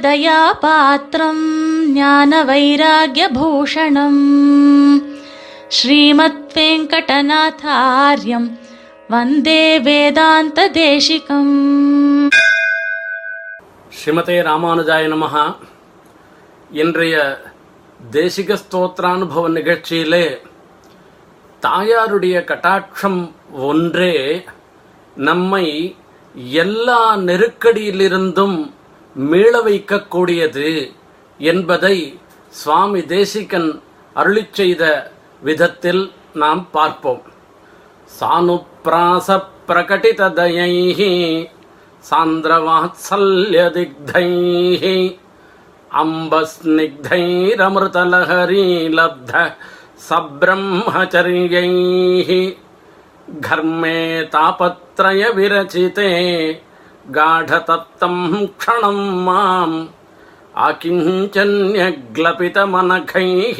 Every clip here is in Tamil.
ராமானுஜதயாபாத்திரம் ஞான வைராகியபூஷணம் ஸ்ரீமத் வெங்கடநாதாரியம் வந்தே வேதாந்த தேசிகம் ஸ்ரீமதே ராமானுஜாய நமகா இன்றைய தேசிக ஸ்தோத்திரானுபவ நிகழ்ச்சியிலே தாயாருடைய கட்டாட்சம் ஒன்றே நம்மை எல்லா நெருக்கடியிலிருந்தும் மீள வைக்கக்கூடியது என்பதை சுவாமி தேசிகன் அருளி செய்த விதத்தில் நாம் பார்ப்போம். சானுப்பிராச பிரகட்டிதயை சாந்திரவாத்சல்யதிக்தை அம்பஸ்னிக்தைரமிருதலஹரி லப்த சப்ரம்மச்சரியை கர்மே தாபத்ரய விரச்சிதே गाढतप्तम् क्षणम् माम् आकिञ्चन्यग्लपितमनखैः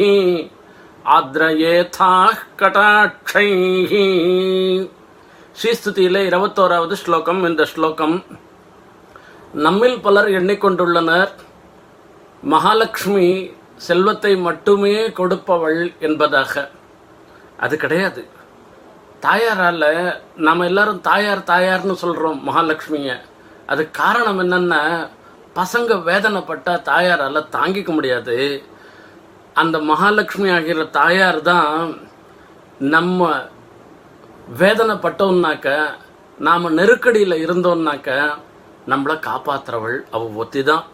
आद्रयेथाः कटाक्षैः ஸ்ரீஸ்துதியிலே இருபத்தோராவது ஸ்லோகம் இந்த ஸ்லோகம் நம்மில் பலர் எண்ணிக்கொண்டுள்ளனர் மகாலட்சுமி செல்வத்தை மட்டுமே கொடுப்பவள் என்பதாக அது கிடையாது தாயாரால நம்ம எல்லாரும் தாயார் தாயார்னு சொல்றோம் மகாலட்சுமிய அது காரணம் என்னன்னா பசங்க வேதனைப்பட்டா தாயாரால் தாங்கிக்க முடியாது. அந்த மகாலட்சுமி ஆகிற தாயார் தான் நம்ம வேதனைப்பட்டோம்னாக்க நாம் நெருக்கடியில் இருந்தோம்னாக்க நம்மளை காப்பாற்றுறவள் அவ ஒத்தி தான்.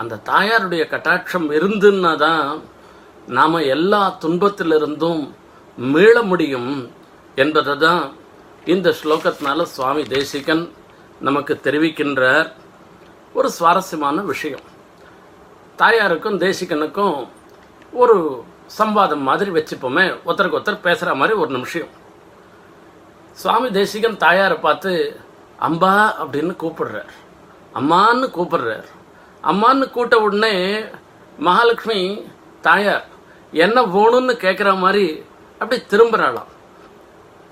அந்த தாயாருடைய கட்டாட்சம் இருந்துன்னா தான் நாம் எல்லா துன்பத்திலிருந்தும் மீள முடியும் என்பதை தான் இந்த ஸ்லோகத்தினால சுவாமி தேசிகன் நமக்கு தெரிவிக்கின்ற ஒரு சுவாரஸ்யமான விஷயம். தாயாருக்கும் தேசிகனுக்கும் ஒரு சம்வாதம் மாதிரி வச்சுப்போமே ஒருத்தருக்கு ஒருத்தர் பேசுகிற மாதிரி ஒரு நிமிஷம். சுவாமி தேசிகன் தாயாரை பார்த்து அம்பா அப்படின்னு கூப்பிடுறார். அம்மான்னு கூப்பிடுறார். அம்மான்னு கூட்ட உடனே மகாலட்சுமி தாயார் என்ன வேணும்னு கேட்குற மாதிரி அப்படி திரும்புறாளாம்.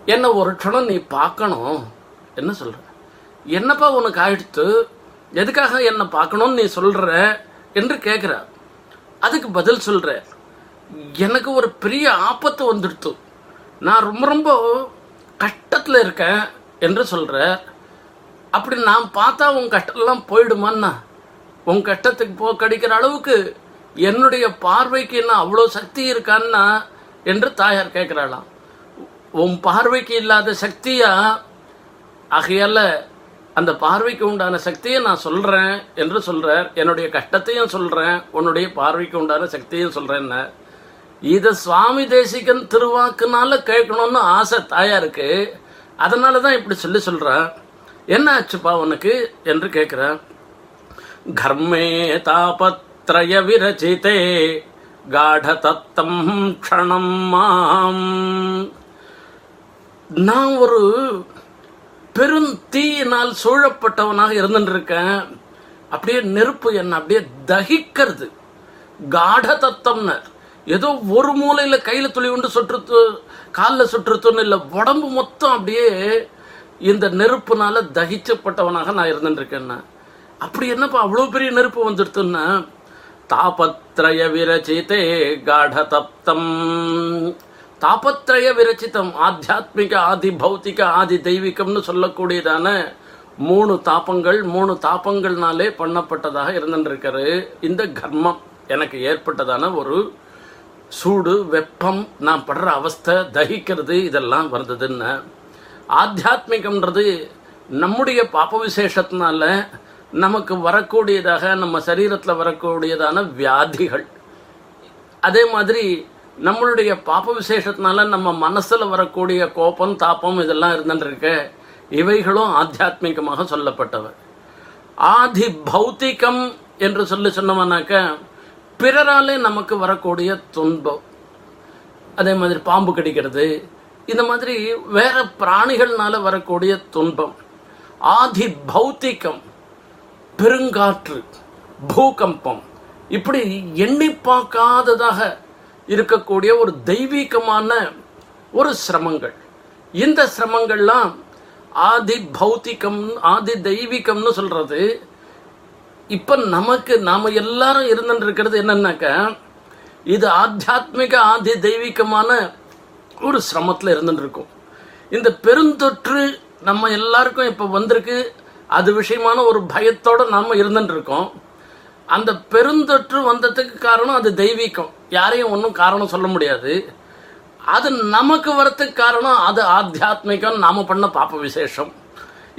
என்ன ஒரு க்ஷணம் நீ பார்க்கணும்? என்ன சொல்கிற என்னப்பா உனக்கு ஆயிடுத்து? எதுக்காக என்னை பார்க்கணும்னு நீ சொல்ற என்று கேட்கிறார் அதுக்கு பதில் சொல்ற. எனக்கு ஒரு பெரிய ஆபத்து வந்துடுத்து. நான் ரொம்ப ரொம்ப கஷ்டத்தில் இருக்கேன் என்று சொல்கிற அப்படி நான் பார்த்தா உன் கஷ்டம்லாம் போயிடுமான்னா உன் கஷ்டத்துக்கு போ கடிக்கிற அளவுக்கு என்னுடைய பார்வைக்கு என்ன அவ்வளோ சக்தி இருக்கான்னா என்று தாயார் கேட்குறாளாம் உன் பார்வைக்கு இல்லாத சக்தியா? ஆகையால் அந்த பார்வைக்கு உண்டான சக்தியை நான் சொல்கிறேன் என்று சொல்கிறார் என்னுடைய கஷ்டத்தையும் சொல்கிறேன் உன்னுடைய பார்வைக்கு உண்டான சக்தியும் சொல்கிறேன்னு இதை சுவாமி தேசிகன் திருவாக்குனால கேட்கணும்னு ஆசை தாயாருக்கு. அதனால தான் இப்படி சொல்லி சொல்றேன். என்ன ஆச்சுப்பா உனக்கு என்று கேட்கிறேன் கர்மே தாபத்ரய விரச்சிதே காட தத்தம் க்ஷணம் மாம். நான் ஒரு பெரும் தீயினால் சூழப்பட்டவனாக இருந்துருக்கேன். அப்படியே நெருப்பு என்ன அப்படியே தகிக்கிறது. காட தத்தம்னு ஏதோ ஒரு மூலையில கையில துளி உண்டு சுற்றுத்து காலில் சுற்றுத்துன்னு இல்லை உடம்பு மொத்தம் அப்படியே இந்த நெருப்புனால தகிச்சப்பட்டவனாக நான் இருந்துருக்கேன்னா. அப்படி என்னப்பா அவ்வளோ பெரிய நெருப்பு வந்துடுத்துன்னா தாபத்ரய விரச்சிதே காட தப்தம் தாபத்ரய விரச்சிதம் ஆத்தியாத்மிக ஆதி பௌத்திக ஆதி தெய்வீகம்னு சொல்லக்கூடியதான மூணு தாபங்கள் மூணு தாபங்கள்னாலே பண்ணப்பட்டதாக இருந்துருக்காரு இந்த கர்மம் எனக்கு ஏற்பட்டதான ஒரு சூடு வெப்பம் நான் படுற அவஸ்தை தகிக்கிறது இதெல்லாம் வந்ததுன்னு. ஆத்தியாத்மிகம்ன்றது நம்முடைய பாப்ப விசேஷத்தினால நமக்கு வரக்கூடியதாக நம்ம சரீரத்தில் வரக்கூடியதான வியாதிகள். அதே மாதிரி நம்மளுடைய பாப்ப விசேஷத்தினால நம்ம மனசில் வரக்கூடிய கோபம் தாப்பம் இதெல்லாம் இருந்துருக்கு இவைகளும் ஆத்தியாத்மிகமாக சொல்லப்பட்டவை. ஆதி பௌத்திகம் என்று சொல்லி சொன்னோம்னாக்க பிறராலே நமக்கு வரக்கூடிய துன்பம். அதே மாதிரி பாம்பு கடிக்கிறது. இந்த மாதிரி வேற பிராணிகள்னால வரக்கூடிய துன்பம். ஆதி பௌத்திகம் பெருங்காற்று பூகம்பம். இப்படி எண்ணி பார்க்காததாக இருக்கக்கூடிய ஒரு தெய்வீகமான ஒரு சிரமங்கள். இந்த சிரமங்கள்லாம் ஆதி பௌத்திகம் ஆதி தெய்வீகம்னு சொல்றது. இப்ப நமக்கு நாம எல்லாரும் இருந்துட்டு இருக்கிறது என்னன்னாக்க இது ஆத்தியாத்மிக ஆதி தெய்வீகமான ஒரு சிரமத்தில் இருந்துட்டு இருக்கும் இந்த பெருந்தொற்று நம்ம எல்லாருக்கும் இப்ப வந்திருக்கு. அது விஷயமான ஒரு பயத்தோட நாம இருந்துட்டு இருக்கோம் அந்த பெருந்தொற்று வந்ததுக்கு காரணம் அது தெய்வீகம். யாரையும் ஒன்றும் காரணம் சொல்ல முடியாது. அது நமக்கு வரத்துக்கு காரணம் அது ஆத்தியாத்மிகம் நாம பண்ண பாப்ப விசேஷம்.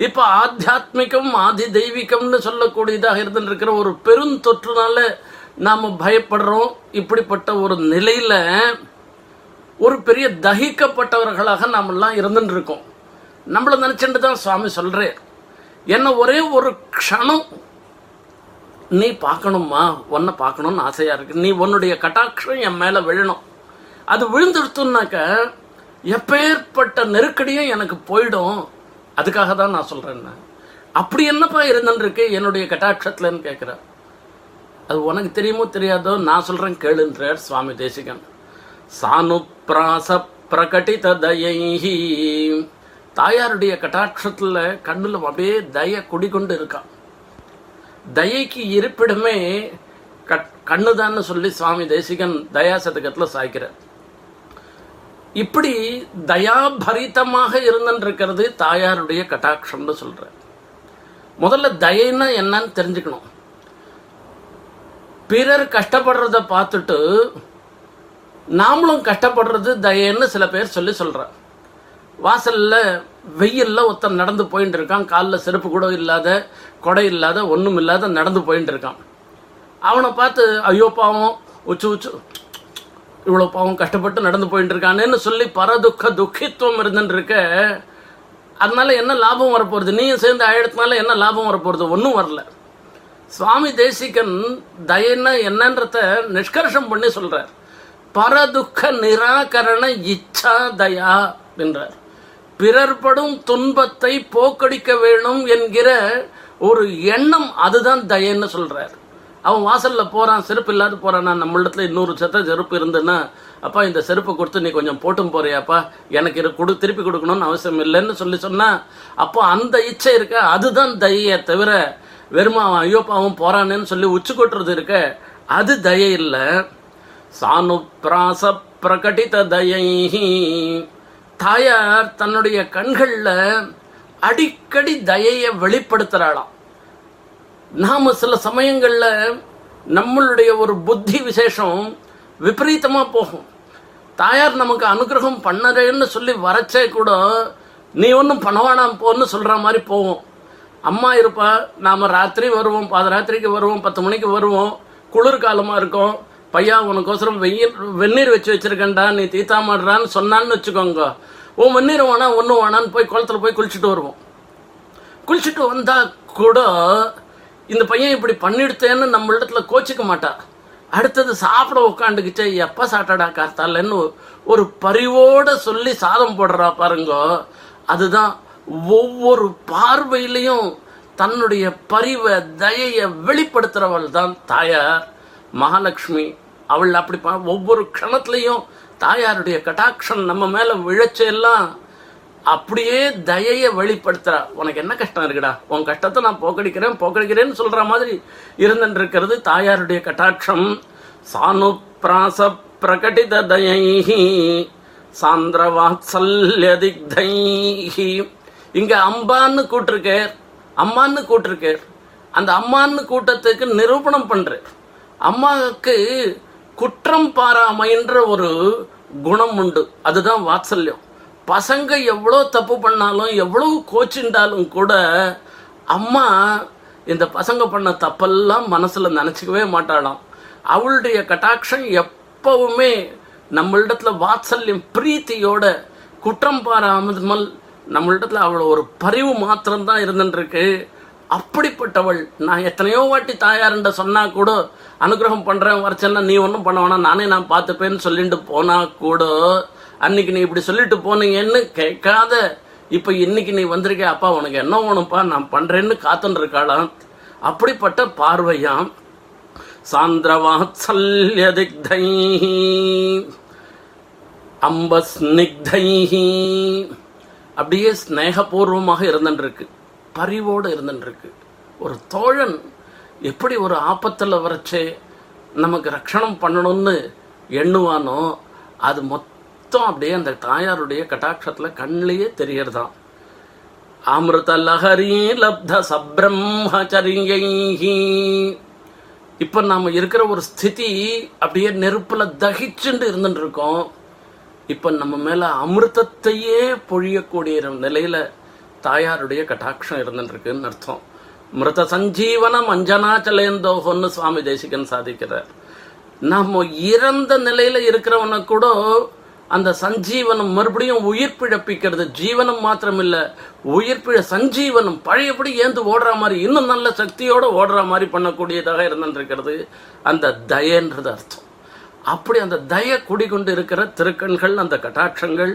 இப்போ ஆத்தியாத்மிகம் ஆதி தெய்வீகம்னு சொல்லக்கூடியதாக இருந்துட்டு இருக்கிற ஒரு பெருந்தொற்றுனால நாம பயப்படுறோம். இப்படிப்பட்ட ஒரு நிலையில ஒரு பெரிய தகிக்கப்பட்டவர்களாக நாமெல்லாம் இருந்துட்டு இருக்கோம் நம்மளை நினைச்சுட்டு தான் சுவாமி சொல்றேன் என்ன ஒரே ஒரு க்ஷணம் நீ பார்க்கணுமா உன்னை பார்க்கணும்னு ஆசையாக இருக்கு. நீ உன்னுடைய கட்டாட்சம் என் மேலே விழணும். அது விழுந்துடுத்துனாக்க எப்பேற்பட்ட நெருக்கடியும் எனக்கு போயிடும். அதுக்காக தான் நான் சொல்கிறேன்ன அப்படி என்னப்பா இருந்துருக்கு என்னுடைய கட்டாட்சத்துலன்னு கேட்குற அது உனக்கு தெரியுமோ தெரியாதோ நான் சொல்கிறேன் கேளுன்றார் சுவாமி தேசிகன். சானுப்ராச பிரகட்டித தயைஹி. தாயாருடைய கட்டாட்சத்தில் கண்ணில் அப்படியே தய குடிகொண்டு இருக்கான் தயைக்கு இருப்பிடமே கட்- கண்ணுதான்னு சொல்லி சுவாமி தேசிகன் தயா சதகத்தில் சாய்க்கிறார். இப்படி தயாபரிதமாக இருந்துருக்கிறது தாயாருடைய கட்டாட்சம்னு சொல்ற முதல்ல தயைன்னா என்னன்னு தெரிஞ்சுக்கணும். பிறர் கஷ்டப்படுறத பார்த்துட்டு நாமளும் கஷ்டப்படுறது தயன்னு சில பேர் சொல்லி சொல்ற வாசலில் வெயில்ல ஒருத்தன் நடந்து போயிட்டு இருக்கான் காலில் செருப்பு கூட இல்லாத கொடை இல்லாத ஒன்றும் இல்லாத நடந்து போயிட்டு இருக்கான் அவனை பார்த்து ஐயோ பாவம். உச்சு உச்சு. இவ்வளோ பாவம் கஷ்டப்பட்டு நடந்து போயிட்டு இருக்கானேன்னு சொல்லி பரதுக்க துக்கித்துவம் இருந்துட்டு இருக்க அதனால என்ன லாபம் வரப்போகிறது நீயும் சேர்ந்து அழகத்தினால என்ன லாபம் வரப்போகிறது ஒன்றும் வரல. சுவாமி தேசிகன் தயன்னா என்னன்றத நிஷ்கர்ஷம் பண்ணி சொல்றார். பரதுக்க நிராகரண இச்சா தயா என்றார். பிறர்படும் துன்பத்தை போக்கடிக்க வேணும் என்கிற ஒரு எண்ணம் அதுதான் தயன்னு சொல்றாரு. அவன் வாசல்ல போறான் செருப்பு இல்லாத போறானா நம்மளிடத்துல இன்னொரு சத்த செருப்பு இருந்துன்னா அப்பா இந்த செருப்பை கொடுத்து நீ கொஞ்சம் போட்டும் போறியாப்பா. எனக்கு இது கொடு திருப்பி கொடுக்கணும்னு அவசியம் இல்லைன்னு சொல்லி சொன்னா அப்போ அந்த இச்சை இருக்க அதுதான் தயையே தவிர வெறுமா அவன் ஐயோப்பா போறானேன்னு சொல்லி உச்சி கொட்டுறது இருக்க அது தயை இல்லை சானுப்ராச பிரகடித தயைஹி. தாயார் தன்னுடைய கண்களில் அடிக்கடி தயையை வெளிப்படுத்துகிறாளாம் நாம் சில சமயங்களில் நம்மளுடைய ஒரு புத்தி விசேஷம் விபரீதமாக போகும். தாயார் நமக்கு அனுகிரகம் பண்ணறேன்னு சொல்லி வரச்சே கூட நீ ஒன்றும் பண்ணவானாம் போன்னு சொல்கிற மாதிரி போவோம். அம்மா இருப்பா நாம ராத்திரி வருவோம் பாதராத்திரிக்கு வருவோம் பத்து மணிக்கு வருவோம் குளிர் காலமாக இருக்கும். பையா உனக்கோசரம் வெயில் வெந்நீர் வச்சு வச்சிருக்கேன்டா நீ தீத்தா மாடுறான்னு சொன்னான்னு வச்சுக்கோங்க. உன் வெந்நீர் வேணா ஒன்றும் வேணான்னு போய் குளத்துல போய் குளிச்சுட்டு வருவோம். குளிச்சுட்டு வந்தால் கூட இந்த பையன் இப்படி பண்ணிடுத்தேன்னு நம்ம இடத்துல கோச்சிக்க மாட்டா. அடுத்தது சாப்பிட உட்காந்துக்கிச்சே எப்போ சாப்பிட்டடா காத்தாலன்னு ஒரு பரிவோட சொல்லி சாதம் போடுறா பாருங்க. அதுதான் ஒவ்வொரு பார்வையிலையும் தன்னுடைய பரிவை தயையை வெளிப்படுத்துறவள் தான் தாயார். மகாலட்சுமி அவள் அப்படி ஒவ்வொரு க்ஷணத்துலையும் தாயாருடைய கட்டாட்சம் நம்ம மேல விழச்செல்லாம் அப்படியே தயைய வெளிப்படுத்துறா. உனக்கு என்ன கஷ்டம் இருக்குடா? உன் கஷ்டத்தை நான் போக்கடிக்கிறேன் போக்கடிக்கிறேன்னு சொல்ற மாதிரி இருந்துட்டு இருக்கிறது தாயாருடைய கட்டாட்சம். சானு பிராச பிரகடித தயைஹி சாந்திர வாத்சல்ய இங்க அம்பான்னு கூட்டிருக்கேர் அம்மான்னு கூட்டிருக்கேர். அந்த அம்மான்னு கூட்டத்துக்கு நிரூபணம் பண்றேன் அம்மாவுக்கு குற்றம் பாராமைன்ற ஒரு குணம் உண்டு. அதுதான் வாத்சல்யம். பசங்க எவ்வளோ தப்பு பண்ணாலும் எவ்வளோ கோச்சிண்டாலும் கூட அம்மா இந்த பசங்க பண்ண தப்பெல்லாம் மனசில் நினச்சிக்கவே மாட்டாளாம். அவளுடைய கட்டாட்சம் எப்பவுமே நம்மளிடத்துல வாத்சல்யம் பிரீத்தியோட குற்றம் பாராமல் நம்மளிடத்துல அவ்வளோ ஒரு பரிவு மாத்திரம்தான் இருந்துட்டு அப்படிப்பட்டவள். நான் எத்தனையோ வாட்டி தாயாருண்ட சொன்னா கூட அனுகிரகம் பண்றேன் வரச்சேன்னா நீ ஒன்றும் பண்ண வேணாம் நானே நான் பார்த்துப்பேன்னு சொல்லிட்டு போனா கூட அன்னைக்கு நீ இப்படி சொல்லிட்டு போனீங்கன்னு கேட்காத. இப்ப இன்னைக்கு நீ வந்திருக்க அப்பா உனக்கு என்ன வேணும்ப்பா? நான் பண்றேன்னு காத்துன்னு இருக்காளாம் அப்படிப்பட்ட பார்வையாம். சாந்திரவாத்சல்ய திக்தை அம்பஸ்னிக்தைஹி அப்படியே ஸ்நேகபூர்வமாக இருந்துருக்கு பரிவோடு இருந்துருக்கு ஒரு தோழன் எப்படி ஒரு ஆபத்தில் வரைச்சே நமக்கு ரட்சணம் பண்ணணும்னு எண்ணுவானோ அது மொத்தம் அப்படியே அந்த தாயாருடைய கட்டாட்சத்தில் கண்ணிலேயே தெரியறதாம். அமிர்த லஹரி லப்த சப்ரம்மச்சரியை இப்போ நாம் இருக்கிற ஒரு ஸ்திதி அப்படியே நெருப்பில் தகிச்சுண்டு இருந்துட்டு இருக்கோம் இப்போ நம்ம மேலே அமிர்தத்தையே பொழியக்கூடிய நிலையில தாயாருடைய கட்டாட்சம் இருந்துருக்குன்னு அர்த்தம். மிருத சஞ்சீவனம் அஞ்சனாச்சலேந்தோகன்னு சுவாமி தேசிகன் சாதிக்கிறார். நம்ம இறந்த நிலையில இருக்கிறவனை கூட அந்த சஞ்சீவனம் மறுபடியும் உயிர் பிழப்பிக்கிறது ஜீவனம் மாத்திரம் இல்லை உயிர் பிழ சஞ்சீவனம் பழையபடி ஏந்து ஓடுற மாதிரி இன்னும் நல்ல சக்தியோட ஓடுற மாதிரி பண்ணக்கூடியதாக இருந்துருக்கிறது அந்த தயன்றது அர்த்தம். அப்படி அந்த தய குடிகொண்டு இருக்கிற திருக்கண்கள் அந்த கட்டாட்சங்கள்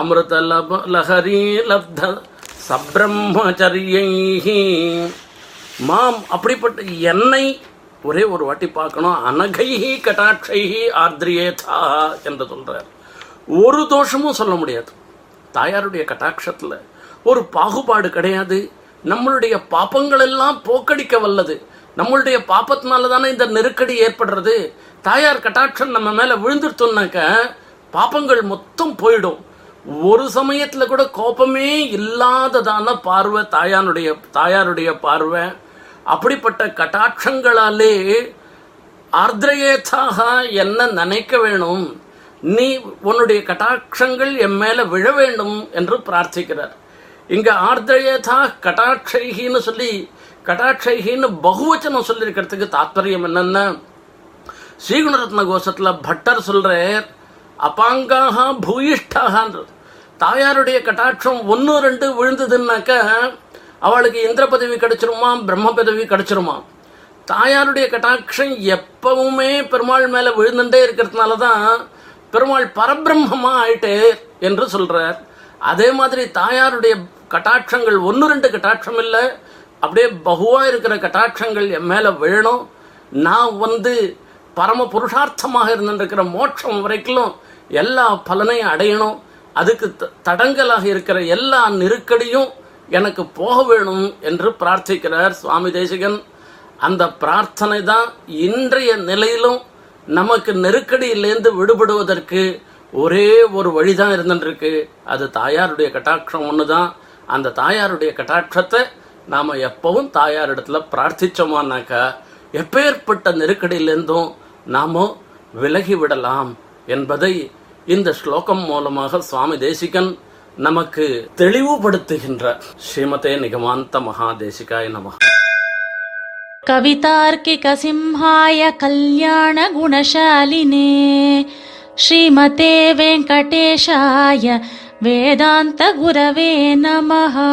அமிர்த லப லஹரி லப்த சப்ரம்மச்சரியை மாம் அப்படிப்பட்ட என்னை ஒரே ஒரு வாட்டி பார்க்கணும். அனகைஹி கட்டாட்சைஹி ஆர்திரியேதா என்று சொல்கிறார் ஒரு தோஷமும் சொல்ல முடியாது. தாயாருடைய கட்டாட்சத்தில் ஒரு பாகுபாடு கிடையாது. நம்மளுடைய பாப்பங்கள் எல்லாம் போக்கடிக்க வல்லது. நம்மளுடைய பாப்பத்தினால தானே இந்த நெருக்கடி ஏற்படுறது. தாயார் கட்டாட்சம் நம்ம மேலே விழுந்துருத்தோம்னாக்க பாப்பங்கள் மொத்தம் போயிடும். ஒரு சமயத்துல கூட கோபமே இல்லாததான பார்வை தாயானுடைய தாயாருடைய பார்வை அப்படிப்பட்ட கட்டாட்சங்களாலே ஆர்திரேதாக என்ன நினைக்க வேணும்? நீ உன்னுடைய கட்டாட்சங்கள் என் மேல விழ வேண்டும் என்று பிரார்த்திக்கிறார். இங்க ஆர்திரேதா கட்டாட்சைகின்னு சொல்லி கட்டாட்சைகின்னு பகுவச்சனம் சொல்லியிருக்கிறதுக்கு தாத்பரியம் என்னன்னா? ஸ்ரீகுணரத்ன கோஷத்துல பட்டர் சொல்றார் அபாங்காக பூயிஷ்டாகன்றது தாயாருடைய கட்டாட்சம் ஒன்று ரெண்டு விழுந்ததுன்னாக்க அவளுக்கு இந்திர பதவி கிடைச்சிருமா பிரம்ம பதவி கிடைச்சிருமா? தாயாருடைய கட்டாட்சம் எப்பவுமே பெருமாள் மேலே விழுந்துட்டே இருக்கிறதுனால தான் பெருமாள் பரபிரம்மமா ஆயிட்டே என்று சொல்றார். அதே மாதிரி தாயாருடைய கட்டாட்சங்கள் ஒன்று ரெண்டு கட்டாட்சம் இல்லை அப்படியே பகுவா இருக்கிற கட்டாட்சங்கள் என் மேலே விழணும். நான் வந்து பரம புருஷார்த்தமாக இருந்துருக்கிற மோட்சம் வரைக்கும் எல்லா பலனையும் அடையணும். அதுக்கு த- தடங்கலாக இருக்கிற எல்லா நெருக்கடியும் எனக்கு போக வேணும் என்று பிரார்த்திக்கிறார் சுவாமி தேசிகன். அந்த பிரார்த்தனை தான் இன்றைய நிலையிலும் நமக்கு நெருக்கடியிலேருந்து விடுபடுவதற்கு ஒரே ஒரு வழிதான் இருந்துருக்கு அது தாயாருடைய கட்டாட்சம் ஒன்று தான் அந்த தாயாருடைய கட்டாட்சத்தை நாம் எப்பவும் தாயார் இடத்துல பிரார்த்திச்சோமானாக்கா எப்பேற்பட்ட நெருக்கடியிலிருந்தும் நாம விலகி விடலாம் என்பதை இந்த ஸ்லோகம் மூலமாக சுவாமி தேசிகன் நமக்கு தெளிவுபடுத்துகின்ற ஸ்ரீமதே நிகமாந்த மகாதேசிகாய நம. கவிதார்க்கிக சிம்ஹாய கல்யாண குணசாலினே ஸ்ரீமதே வெங்கடேஷாய வேதாந்த குரவே நமஹா.